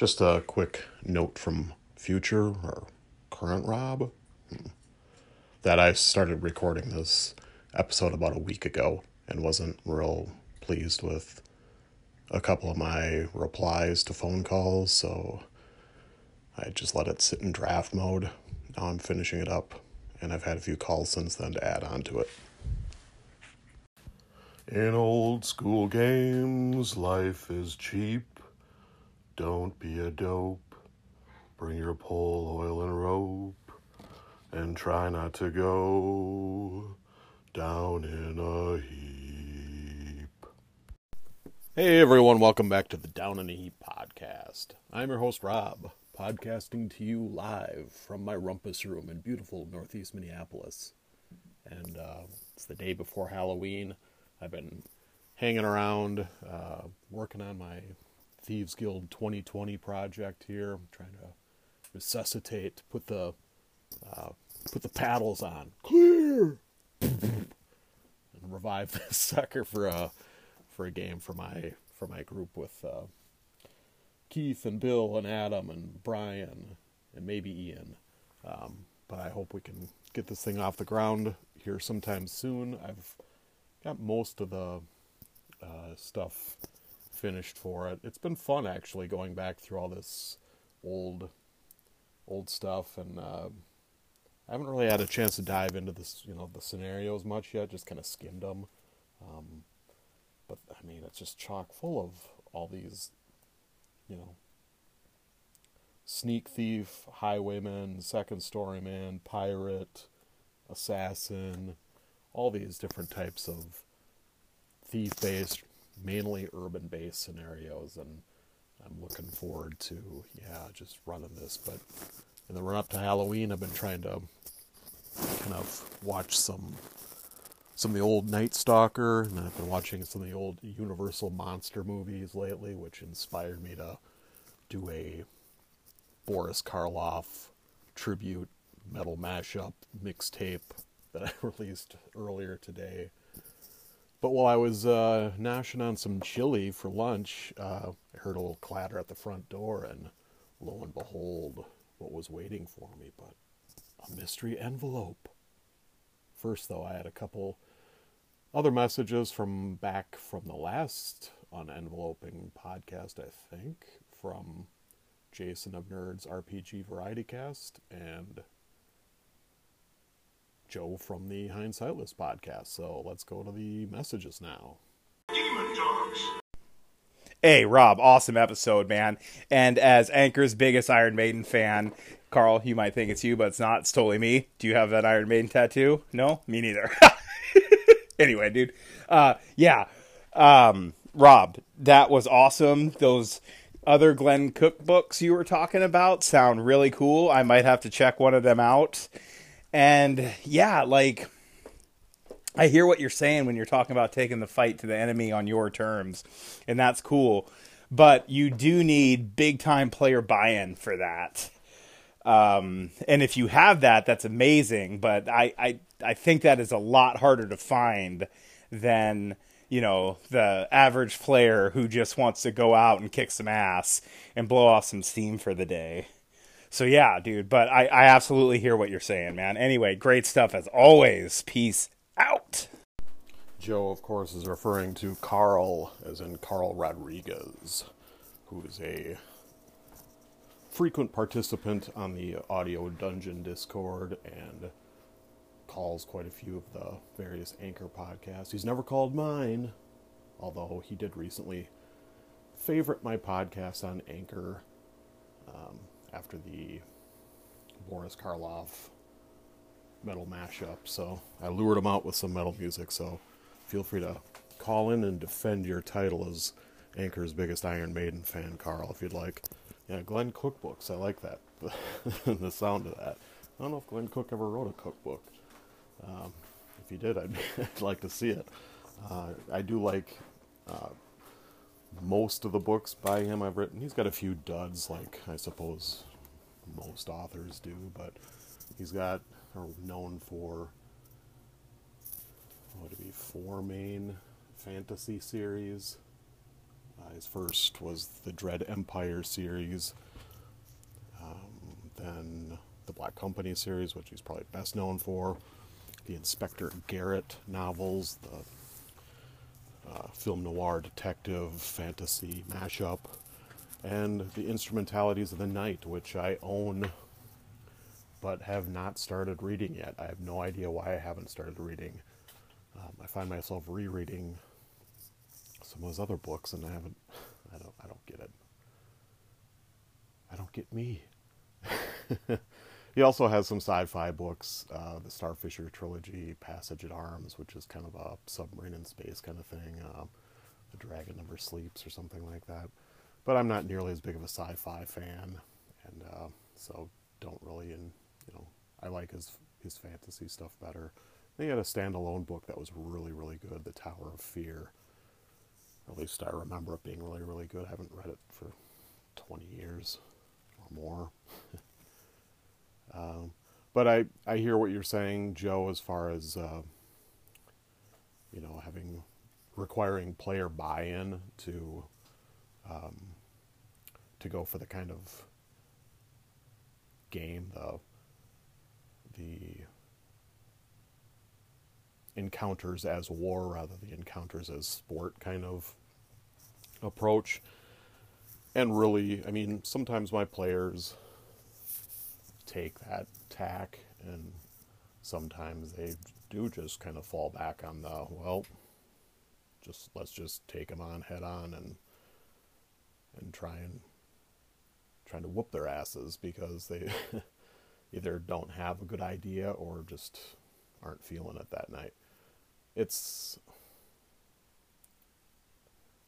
Just a quick note from future or current Rob hmm, that I started recording this episode about a week ago and wasn't real pleased with a couple of my replies to phone calls, so I just let it sit in draft mode. Now I'm finishing it up, and I've had a few calls since then to add on to it. In old school games, life is cheap. Don't be a dope. Bring your pole, oil, and rope. And try not to go down in a heap. Hey everyone, welcome back to the Down in a Heap podcast. I'm your host, Rob, podcasting to you live from my rumpus room in beautiful northeast Minneapolis. And uh, it's the day before Halloween. I've been hanging around, uh, working on my Thieves Guild 2020 project here. I'm trying to resuscitate, put the uh, put the paddles on, clear, and revive this sucker for a for a game for my for my group with uh, Keith and Bill and Adam and Brian and maybe Ian. Um, but I hope we can get this thing off the ground here sometime soon. I've got most of the uh, stuff finished for it. It's been fun actually going back through all this old old stuff and uh, I haven't really had a chance to dive into this, you know, the scenarios much yet. Just kind of skimmed them, um, but I mean, it's just chock full of all these, you know, sneak thief, highwayman, second story man, pirate, assassin, all these different types of thief based, mainly urban based scenarios. And I'm looking forward to, yeah, just running this. But in the run up to Halloween, I've been trying to kind of watch some some of the old Night Stalker, and I've been watching some of the old Universal monster movies lately, which inspired me to do a Boris Karloff tribute metal mashup mixtape that I released earlier today. But while I was uh, gnashing on some chili for lunch, uh, I heard a little clatter at the front door, and lo and behold, what was waiting for me but a mystery envelope. First, though, I had a couple other messages from back from the last unenveloping podcast, I think, from Jason of Nerds RPG Variety Cast and Joe from the Hindsightless podcast. So let's go to the messages now. Demon Dogs. Hey, Rob, awesome episode, man. And as Anchor's biggest Iron Maiden fan, Carl, you might think it's you, but it's not. It's totally me. Do you have that Iron Maiden tattoo? No? Me neither. anyway, dude. Uh, yeah. Um, Rob, that was awesome. Those other Glenn Cook books you were talking about sound really cool. I might have to check one of them out. And yeah, like I hear what you're saying when you're talking about taking the fight to the enemy on your terms, and that's cool. But you do need big time player buy in for that. Um, and if you have that, that's amazing. But I, I, I think that is a lot harder to find than you know the average player who just wants to go out and kick some ass and blow off some steam for the day. So yeah, dude, but I, I absolutely hear what you're saying, man. Anyway, great stuff as always. Peace out. Joe, of course, is referring to Carl, as in Carl Rodriguez, who is a frequent participant on the Audio Dungeon Discord and calls quite a few of the various Anchor podcasts. He's never called mine, although he did recently favorite my podcast on Anchor. Um, after the Boris Karloff metal mashup. So I lured him out with some metal music. So feel free to call in and defend your title as Anchor's biggest Iron Maiden fan, Carl, if you'd like. Yeah, Glenn Cookbooks. I like that. the sound of that. I don't know if Glenn Cook ever wrote a cookbook. Um, if he did, I'd, I'd, like to see it. Uh, I do like uh, most of the books by him I've written. He's got a few duds, like I suppose most authors do, but he's got are known for what would it be four main fantasy series. Uh, his first was the Dread Empire series, um, then the Black Company series, which he's probably best known for, the Inspector Garrett novels, the uh, film noir detective fantasy mashup, and the Instrumentalities of the Night, which I own but have not started reading yet. I have no idea why I haven't started reading. Um, I find myself rereading some of his other books, and I haven't. I don't. I don't get it. I don't get me. he also has some sci-fi books, uh, the Starfisher trilogy, Passage at Arms, which is kind of a submarine in space kind of thing. Uh, the Dragon Never Sleeps, or something like that. But I'm not nearly as big of a sci-fi fan, and uh, so don't really. And you know, I like his his fantasy stuff better. He had a standalone book that was really, really good, The Tower of Fear. At least I remember it being really, really good. I haven't read it for 20 years or more. um, but I, I hear what you're saying, Joe, as far as, uh, you know, having, requiring player buy in to, um, to go for the kind of game, the, the encounters as war rather than encounters as sport kind of approach. And really, I mean, sometimes my players take that tack, and sometimes they do just kind of fall back on the well, just let's just take them on head on and and try and trying to whoop their asses because they either don't have a good idea or just aren't feeling it that night. It's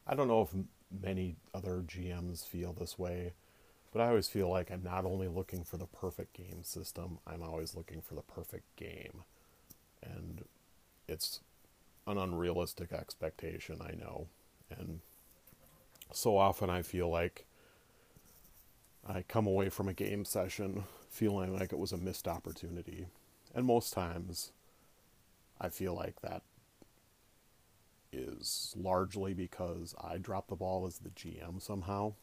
I don't know if many other GMs feel this way, but I always feel like I'm not only looking for the perfect game system, I'm always looking for the perfect game. And it's an unrealistic expectation, I know. And so often I feel like I come away from a game session feeling like it was a missed opportunity. And most times I feel like that is largely because I dropped the ball as the GM somehow.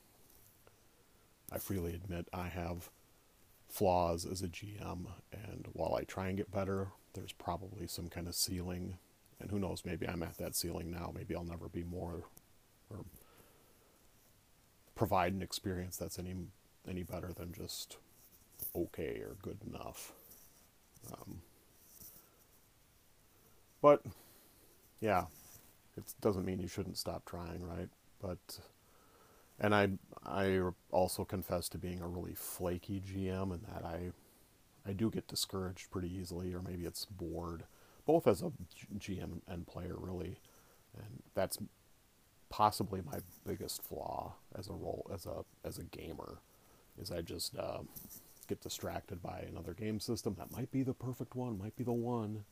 I freely admit I have flaws as a GM, and while I try and get better, there's probably some kind of ceiling. And who knows, maybe I'm at that ceiling now. Maybe I'll never be more or provide an experience that's any any better than just okay or good enough. Um, but yeah, it doesn't mean you shouldn't stop trying, right? But and I I also confess to being a really flaky GM and that I I do get discouraged pretty easily or maybe it's bored both as a GM and player really. And that's possibly my biggest flaw as a role as a as a gamer is I just uh, get distracted by another game system that might be the perfect one might be the one.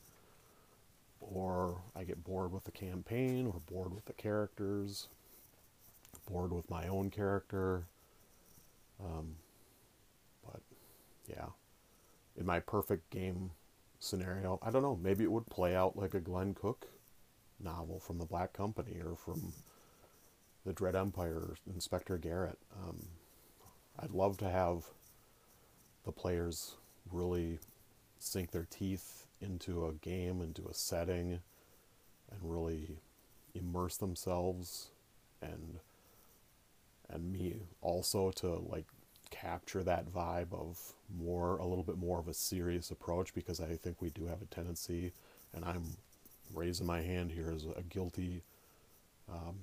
Or I get bored with the campaign, or bored with the characters, bored with my own character. Um, but yeah, in my perfect game scenario, I don't know, maybe it would play out like a Glenn Cook novel from the Black Company or from the Dread Empire, Inspector Garrett. Um, I'd love to have the players really sink their teeth into a game, into a setting, and really immerse themselves and and me also to like capture that vibe of more a little bit more of a serious approach because I think we do have a tendency and I'm raising my hand here as a guilty um,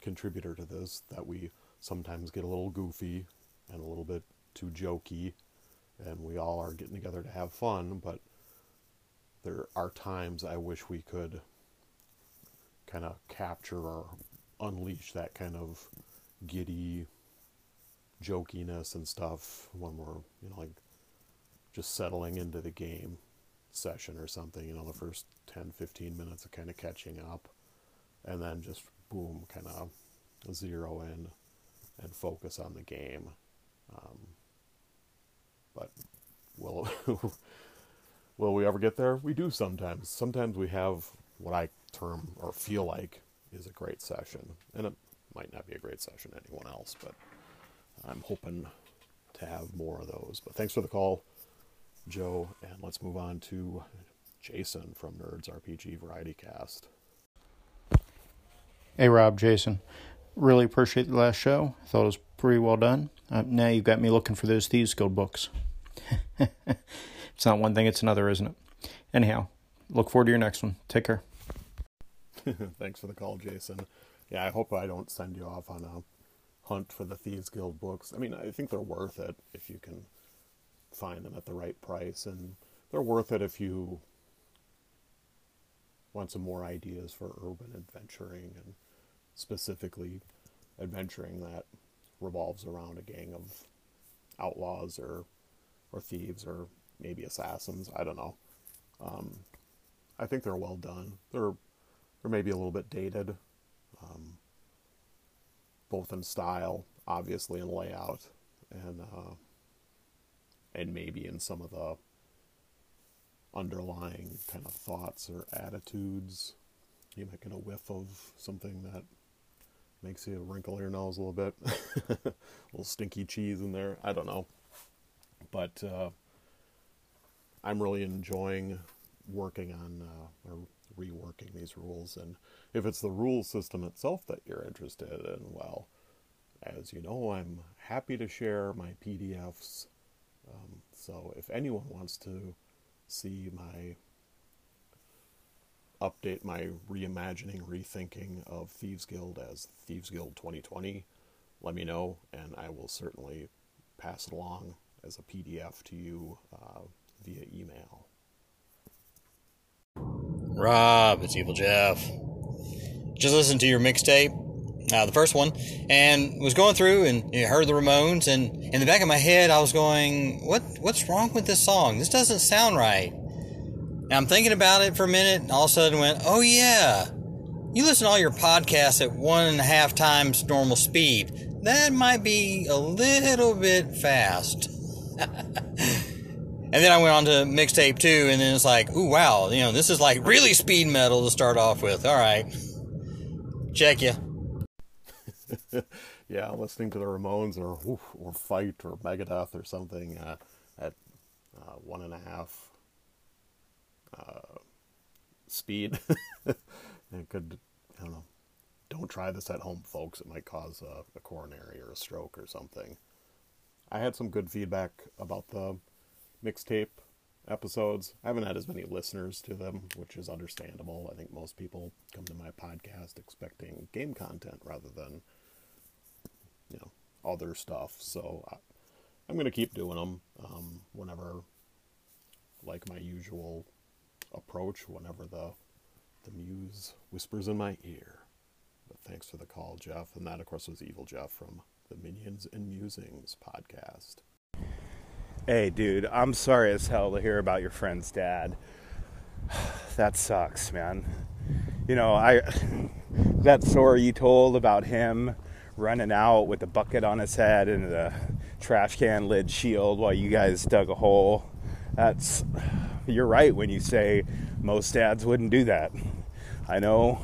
contributor to this that we sometimes get a little goofy and a little bit too jokey and we all are getting together to have fun but there are times I wish we could kind of capture or unleash that kind of giddy jokiness and stuff when we're, you know, like just settling into the game session or something, you know, the first 10, 15 minutes of kind of catching up and then just boom, kind of zero in and focus on the game. Um, but will Will we ever get there? We do sometimes. Sometimes we have what I term or feel like is a great session, and it might not be a great session to anyone else, but I'm hoping to have more of those. But thanks for the call, Joe, and let's move on to Jason from Nerds RPG Variety Cast. Hey, Rob, Jason. Really appreciate the last show. I thought it was pretty well done. Uh, now you've got me looking for those Thieves Guild books. it's not one thing, it's another, isn't it? Anyhow, look forward to your next one. Take care. Thanks for the call, Jason. Yeah, I hope I don't send you off on a hunt for the Thieves Guild books. I mean, I think they're worth it if you can find them at the right price, and they're worth it if you want some more ideas for urban adventuring and specifically adventuring that revolves around a gang of outlaws or or thieves or maybe assassins. I don't know. Um, I think they're well done. They're they're maybe a little bit dated, um, both in style, obviously in layout, and uh, and maybe in some of the underlying kind of thoughts or attitudes. You might get a whiff of something that makes you wrinkle your nose a little bit. a little stinky cheese in there. I don't know. But uh, I'm really enjoying working on uh, or reworking these rules. And if it's the rule system itself that you're interested in, well, as you know, I'm happy to share my PDFs. Um, so if anyone wants to see my update my reimagining, rethinking of Thieves Guild as Thieves Guild 2020, let me know, and I will certainly pass it along as a PDF to you uh, via email. Rob, it's Evil Jeff. Just listened to your mixtape, uh, the first one, and was going through and you heard the Ramones, and in the back of my head, I was going, "What? What's wrong with this song? This doesn't sound right." And I'm thinking about it for a minute, and all of a sudden went, "Oh yeah, you listen to all your podcasts at one and a half times normal speed. That might be a little bit fast." And then I went on to mixtape two, and then it's like, ooh, wow, you know, this is like really speed metal to start off with. All right. Check you. yeah, listening to the Ramones or or Fight or Megadeth or something uh, at uh, one and a half uh, speed. it could, I don't know. Don't try this at home, folks. It might cause a, a coronary or a stroke or something. I had some good feedback about the mixtape episodes. I haven't had as many listeners to them, which is understandable. I think most people come to my podcast expecting game content rather than, you know, other stuff. So I, am going to keep doing them um, whenever, like my usual approach, whenever the the muse whispers in my ear. But thanks for the call, Jeff. And that, of course, was Evil Jeff from the Minions and Musings podcast. Hey, dude, I'm sorry as hell to hear about your friend's dad. That sucks, man. You know, I that story you told about him running out with a bucket on his head and the trash can lid shield while you guys dug a hole. That's you're right when you say most dads wouldn't do that. I know.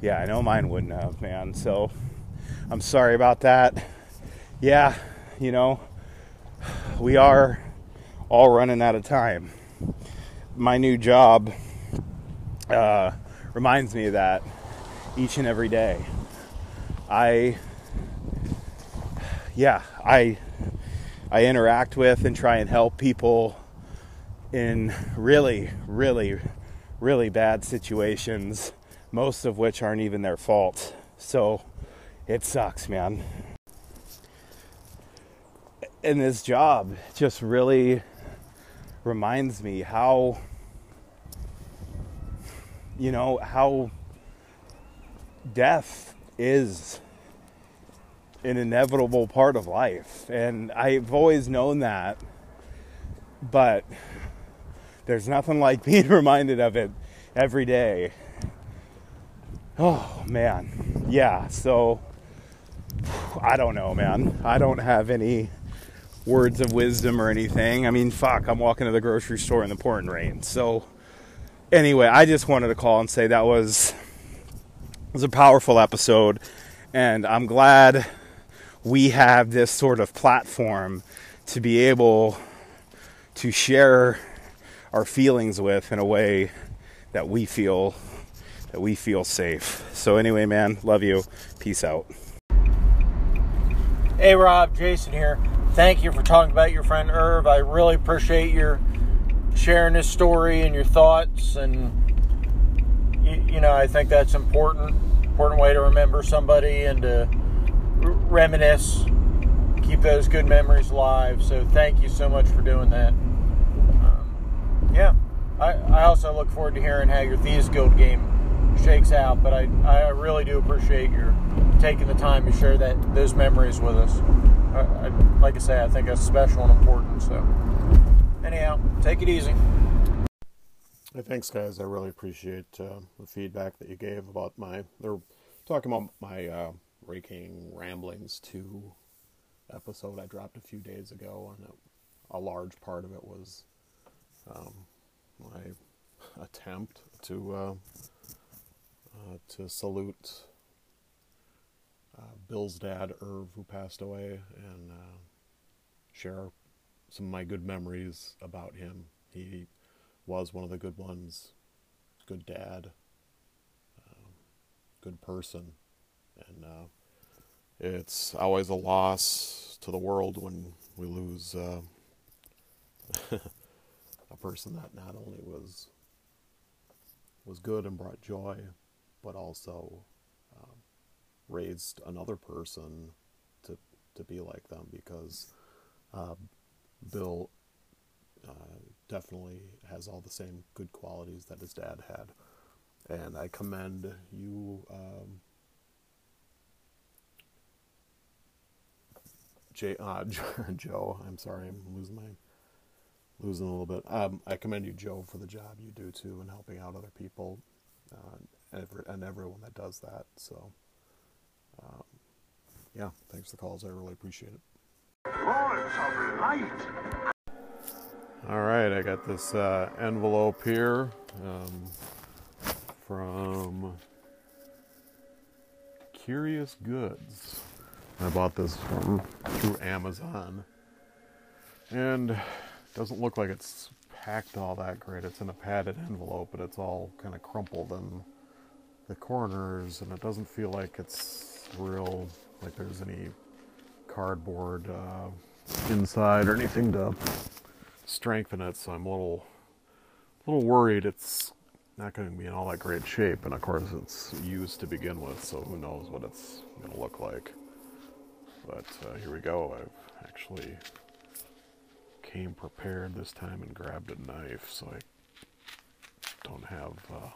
Yeah, I know mine wouldn't have, man. So I'm sorry about that. Yeah, you know, we are all running out of time. My new job uh, reminds me of that each and every day. I, yeah, I, I interact with and try and help people in really, really, really bad situations, most of which aren't even their fault. So it sucks, man and this job just really reminds me how you know how death is an inevitable part of life. And I've always known that but there's nothing like being reminded of it every day. Oh man. Yeah so I don't know man. I don't have any words of wisdom or anything. I mean, fuck, I'm walking to the grocery store in the pouring rain. So, anyway, I just wanted to call and say that was was a powerful episode, And I'm glad we have this sort of platform to be able to share our feelings with in a way that we feel that we feel safe. So anyway, man, love you. Peace out. Hey Rob, Jason here. Thank you for talking about your friend Irv. I really appreciate your sharing this story and your thoughts and you, you know, I think that's important important way to remember somebody and to reminisce, keep those good memories alive. So thank you so much for doing that. Um, yeah, I, I also look forward to hearing how your Thieves Guild game shakes out, but I, I really do appreciate your taking the time to share that those memories with us. I, like I say, I think that's special and important. So, anyhow, take it easy. Hey, thanks, guys. I really appreciate uh, the feedback that you gave about my. They're talking about my uh, raking ramblings two episode I dropped a few days ago, and a large part of it was um, my attempt to uh, uh, to salute uh, Bill's dad, Irv, who passed away, and uh, share some of my good memories about him. He was one of the good ones, good dad, uh, good person, and uh, it's always a loss to the world when we lose uh, a person that not only was was good and brought joy, but also um, raised another person to to be like them because uh, Bill uh, definitely has all the same good qualities that his dad had, and I commend you. Um, uh, Joe, I'm sorry, I'm losing my losing a little bit. Um, I commend you, Joe, for the job you do too in helping out other people, uh, and, every, and everyone that does that. So, um, yeah, thanks for the calls. I really appreciate it. All right, I got this uh, envelope here um, from Curious Goods. I bought this from through Amazon, and it doesn't look like it's packed all that great. It's in a padded envelope, but it's all kind of crumpled in the corners, and it doesn't feel like it's real. Like there's any cardboard uh, inside or anything to strengthen it. So I'm a little, a little worried it's not going to be in all that great shape. And of course, it's used to begin with, so who knows what it's going to look like. But uh, here we go. I've actually came prepared this time and grabbed a knife, so I don't have uh,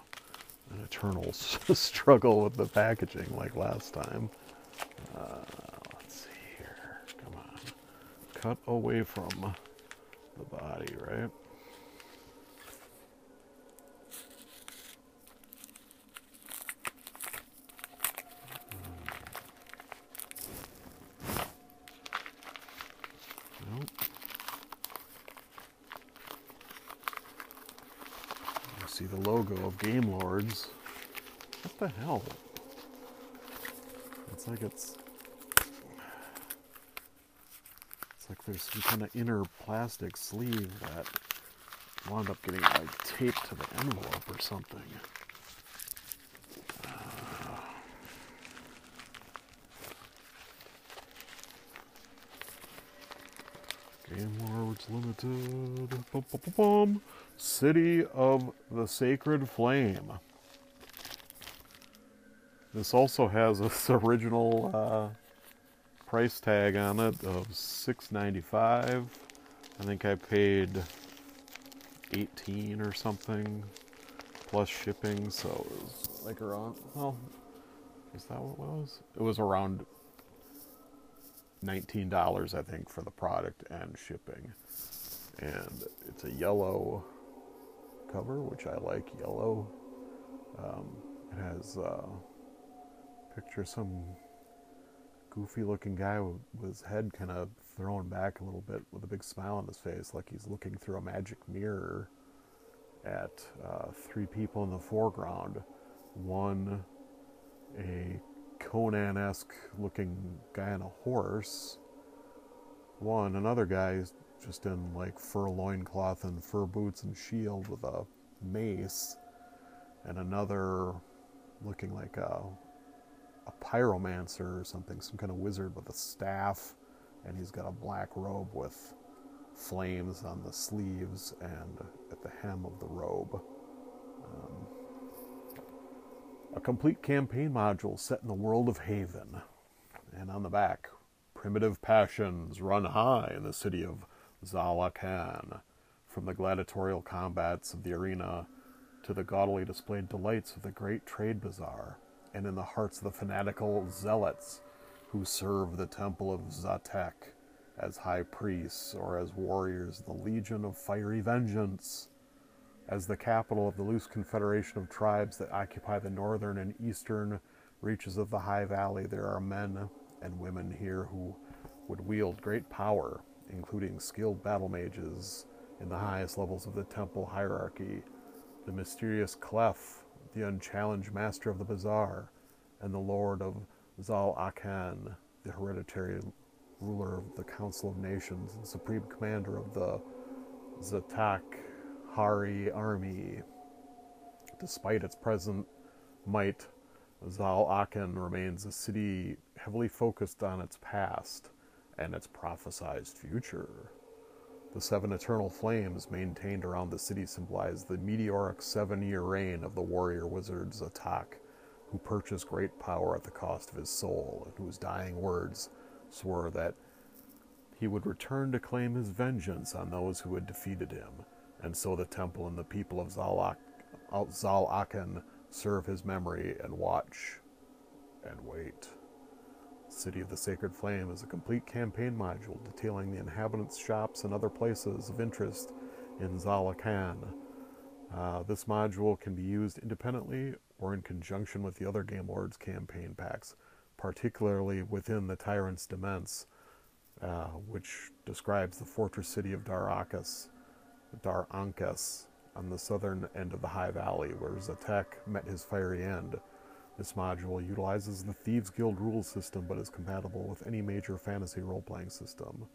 an eternal struggle with the packaging like last time. Uh, let's see here. Come on. Cut away from the body, right? see the logo of Game Lords. What the hell? It's like it's. It's like there's some kind of inner plastic sleeve that wound up getting like taped to the envelope or something. Limited. Bum, bum, bum, City of the Sacred Flame. This also has this original uh, price tag on it of $6.95. I think I paid 18 or something plus shipping, so it was like around. Well, is that what it was? It was around $19, I think, for the product and shipping. And it's a yellow cover, which I like yellow. Um, it has a uh, picture some goofy looking guy with, his head kind of thrown back a little bit with a big smile on his face, like he's looking through a magic mirror at uh, three people in the foreground. One, a Conan esque looking guy on a horse. One, another guy just in like fur loincloth and fur boots and shield with a mace. And another looking like a, a pyromancer or something, some kind of wizard with a staff. And he's got a black robe with flames on the sleeves and at the hem of the robe. Um, a complete campaign module set in the world of Haven. And on the back, primitive passions run high in the city of Zalakan, from the gladiatorial combats of the arena to the gaudily displayed delights of the great trade bazaar, and in the hearts of the fanatical zealots who serve the temple of Zatek as high priests or as warriors of the Legion of Fiery Vengeance. As the capital of the loose confederation of tribes that occupy the northern and eastern reaches of the High Valley, there are men and women here who would wield great power, including skilled battle mages in the highest levels of the temple hierarchy, the mysterious Clef, the unchallenged master of the bazaar, and the lord of Zal Akan, the hereditary ruler of the Council of Nations and supreme commander of the Zatak Hari army. Despite its present might, Zal Akan remains a city heavily focused on its past and its prophesized future. The seven eternal flames maintained around the city symbolize the meteoric seven year reign of the warrior wizard Zatak, who purchased great power at the cost of his soul, and whose dying words swore that he would return to claim his vengeance on those who had defeated him, and so the temple and the people of Zal Aken serve his memory and watch and wait. City of the Sacred Flame is a complete campaign module detailing the inhabitants' shops and other places of interest in Zalakan. Uh, this module can be used independently or in conjunction with the other Game Lords campaign packs, particularly within the Tyrant's Demesne, uh, which describes the fortress city of Darakas, Dar Ankas, on the southern end of the High Valley, where Zatek met his fiery end. This module utilizes the Thieves Guild rules system but is compatible with any major fantasy role playing system.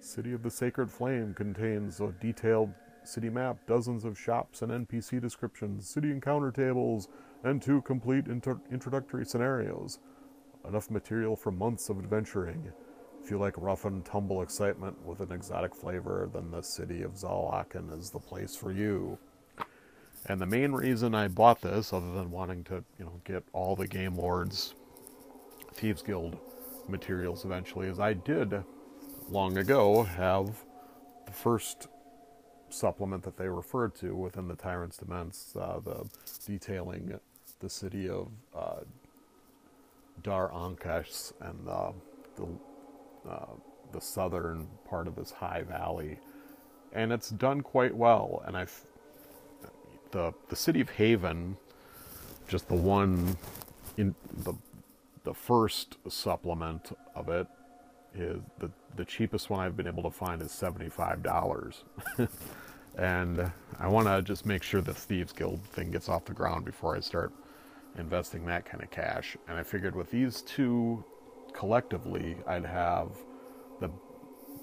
City of the Sacred Flame contains a detailed city map, dozens of shops and NPC descriptions, city encounter tables, and two complete inter- introductory scenarios. Enough material for months of adventuring. If you like rough and tumble excitement with an exotic flavor, then the city of Zalakan is the place for you. And the main reason I bought this, other than wanting to, you know, get all the Game Lords Thieves Guild materials eventually, is I did long ago have the first supplement that they referred to within the Tyrant's Demesne, uh, the detailing the city of uh, Dar Ankash and uh, the uh, the southern part of this high valley, and it's done quite well. And I've the the city of Haven, just the one in the the first supplement of it is the the cheapest one I've been able to find is seventy five dollars. and I want to just make sure the Thieves Guild thing gets off the ground before I start investing that kind of cash. And I figured with these two collectively, I'd have the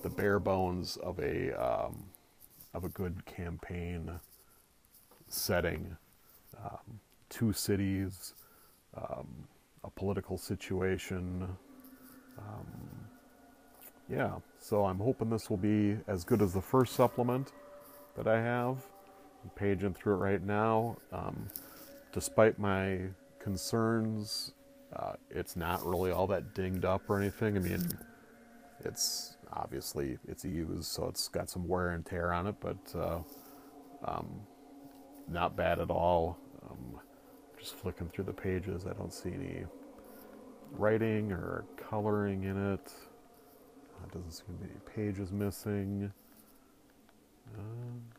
the bare bones of a um, of a good campaign setting. Um, two cities, um, a political situation. Um, yeah, so I'm hoping this will be as good as the first supplement that I have. I'm paging through it right now. Um, despite my concerns, uh, it's not really all that dinged up or anything. I mean, it's obviously it's used, so it's got some wear and tear on it, but uh, um, not bad at all. Um, just flicking through the pages, I don't see any writing or coloring in it. Uh, doesn't seem to be any pages missing. Uh,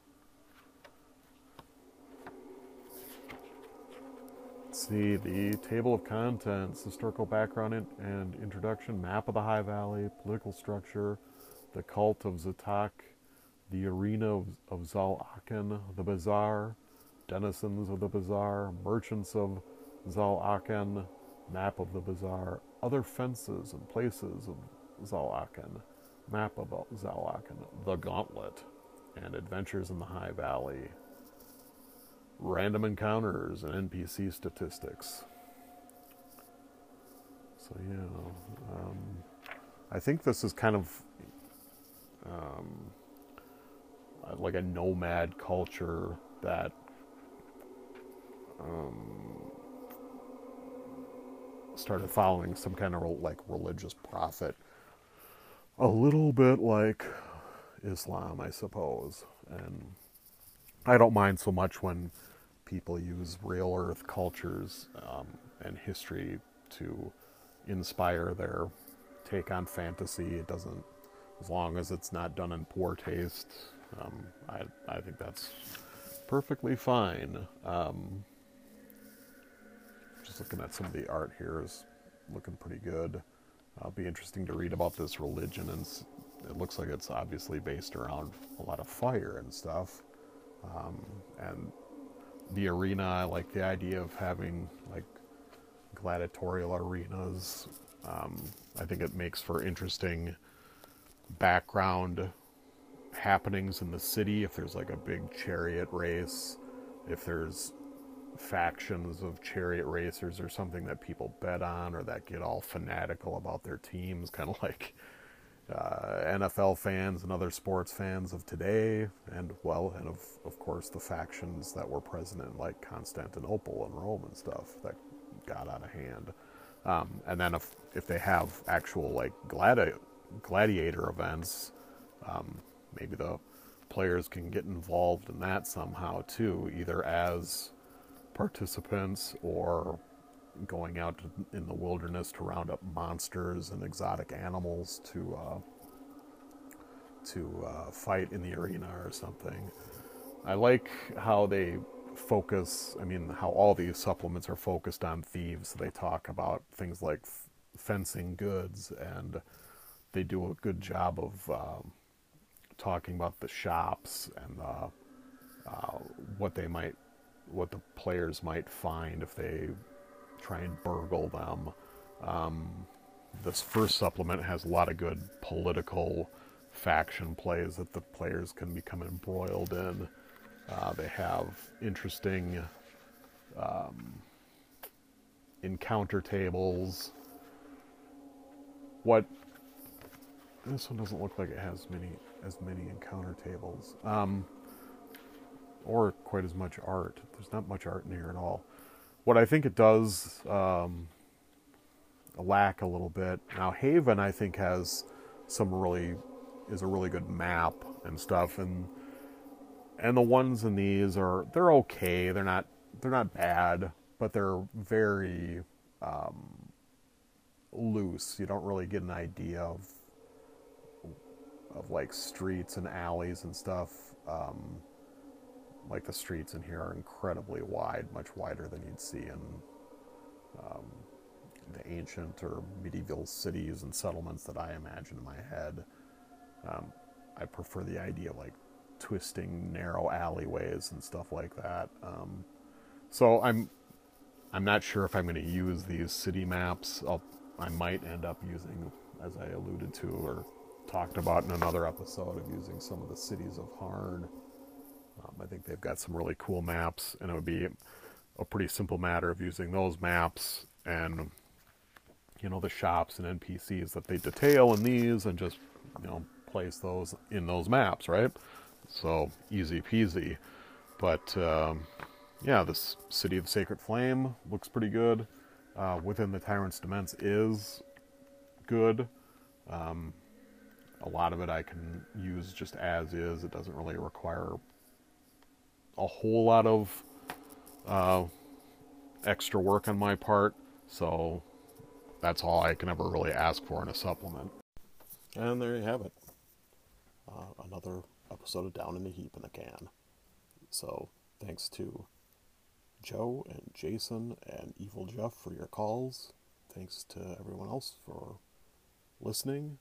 let's see the table of contents, historical background and introduction, map of the High Valley, political structure, the cult of Zatak, the arena of, of Zal Aken, the bazaar, denizens of the bazaar, merchants of Zal Aken, Map of the bazaar, other fences and places of Zawakan. Map of Zawakan. The Gauntlet. And Adventures in the High Valley. Random encounters and NPC statistics. So yeah, um, I think this is kind of um, like a nomad culture that um, started following some kind of like religious prophet, a little bit like Islam, I suppose. And I don't mind so much when people use real earth cultures um, and history to inspire their take on fantasy. It doesn't, as long as it's not done in poor taste. Um, I I think that's perfectly fine. Um, just looking at some of the art here is looking pretty good. It'll be interesting to read about this religion, and it looks like it's obviously based around a lot of fire and stuff. Um, and the arena, like the idea of having like gladiatorial arenas. Um, I think it makes for interesting background happenings in the city. If there's like a big chariot race, if there's factions of chariot racers or something that people bet on or that get all fanatical about their teams, kind of like uh, NFL fans and other sports fans of today, and well, and of of course the factions that were present in like Constantinople and Rome and stuff that got out of hand. Um, and then if if they have actual like gladi- gladiator events, um, maybe the players can get involved in that somehow too, either as participants or going out in the wilderness to round up monsters and exotic animals to uh, to uh, fight in the arena or something. I like how they focus. I mean, how all these supplements are focused on thieves. They talk about things like f- fencing goods, and they do a good job of um, talking about the shops and uh, uh, what they might, what the players might find if they try and burgle them. Um, this first supplement has a lot of good political faction plays that the players can become embroiled in. Uh, they have interesting um, encounter tables. What this one doesn't look like it has many as many encounter tables, um, or quite as much art. There's not much art in here at all. What I think it does um, lack a little bit now. Haven, I think, has some really is a really good map and stuff, and and the ones in these are they're okay. They're not they're not bad, but they're very um, loose. You don't really get an idea of of like streets and alleys and stuff. Um, like the streets in here are incredibly wide, much wider than you'd see in um, the ancient or medieval cities and settlements that I imagine in my head. Um, I prefer the idea of like twisting narrow alleyways and stuff like that. Um, so I'm I'm not sure if I'm going to use these city maps. I'll, I might end up using, as I alluded to or talked about in another episode, of using some of the cities of Harn. Um, I think they've got some really cool maps, and it would be a pretty simple matter of using those maps and you know the shops and NPCs that they detail in these, and just you know place those in those maps, right? So easy peasy. But um, yeah, this City of Sacred Flame looks pretty good. Uh, within the Tyrant's Demesne is good. Um, a lot of it I can use just as is. It doesn't really require a whole lot of uh, extra work on my part. So that's all I can ever really ask for in a supplement. And there you have it. Uh, another episode of Down in the Heap in the Can. So thanks to Joe and Jason and Evil Jeff for your calls. Thanks to everyone else for listening.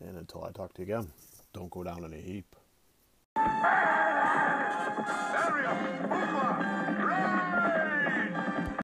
And until I talk to you again, don't go down in a heap. Area, Boola, Ride!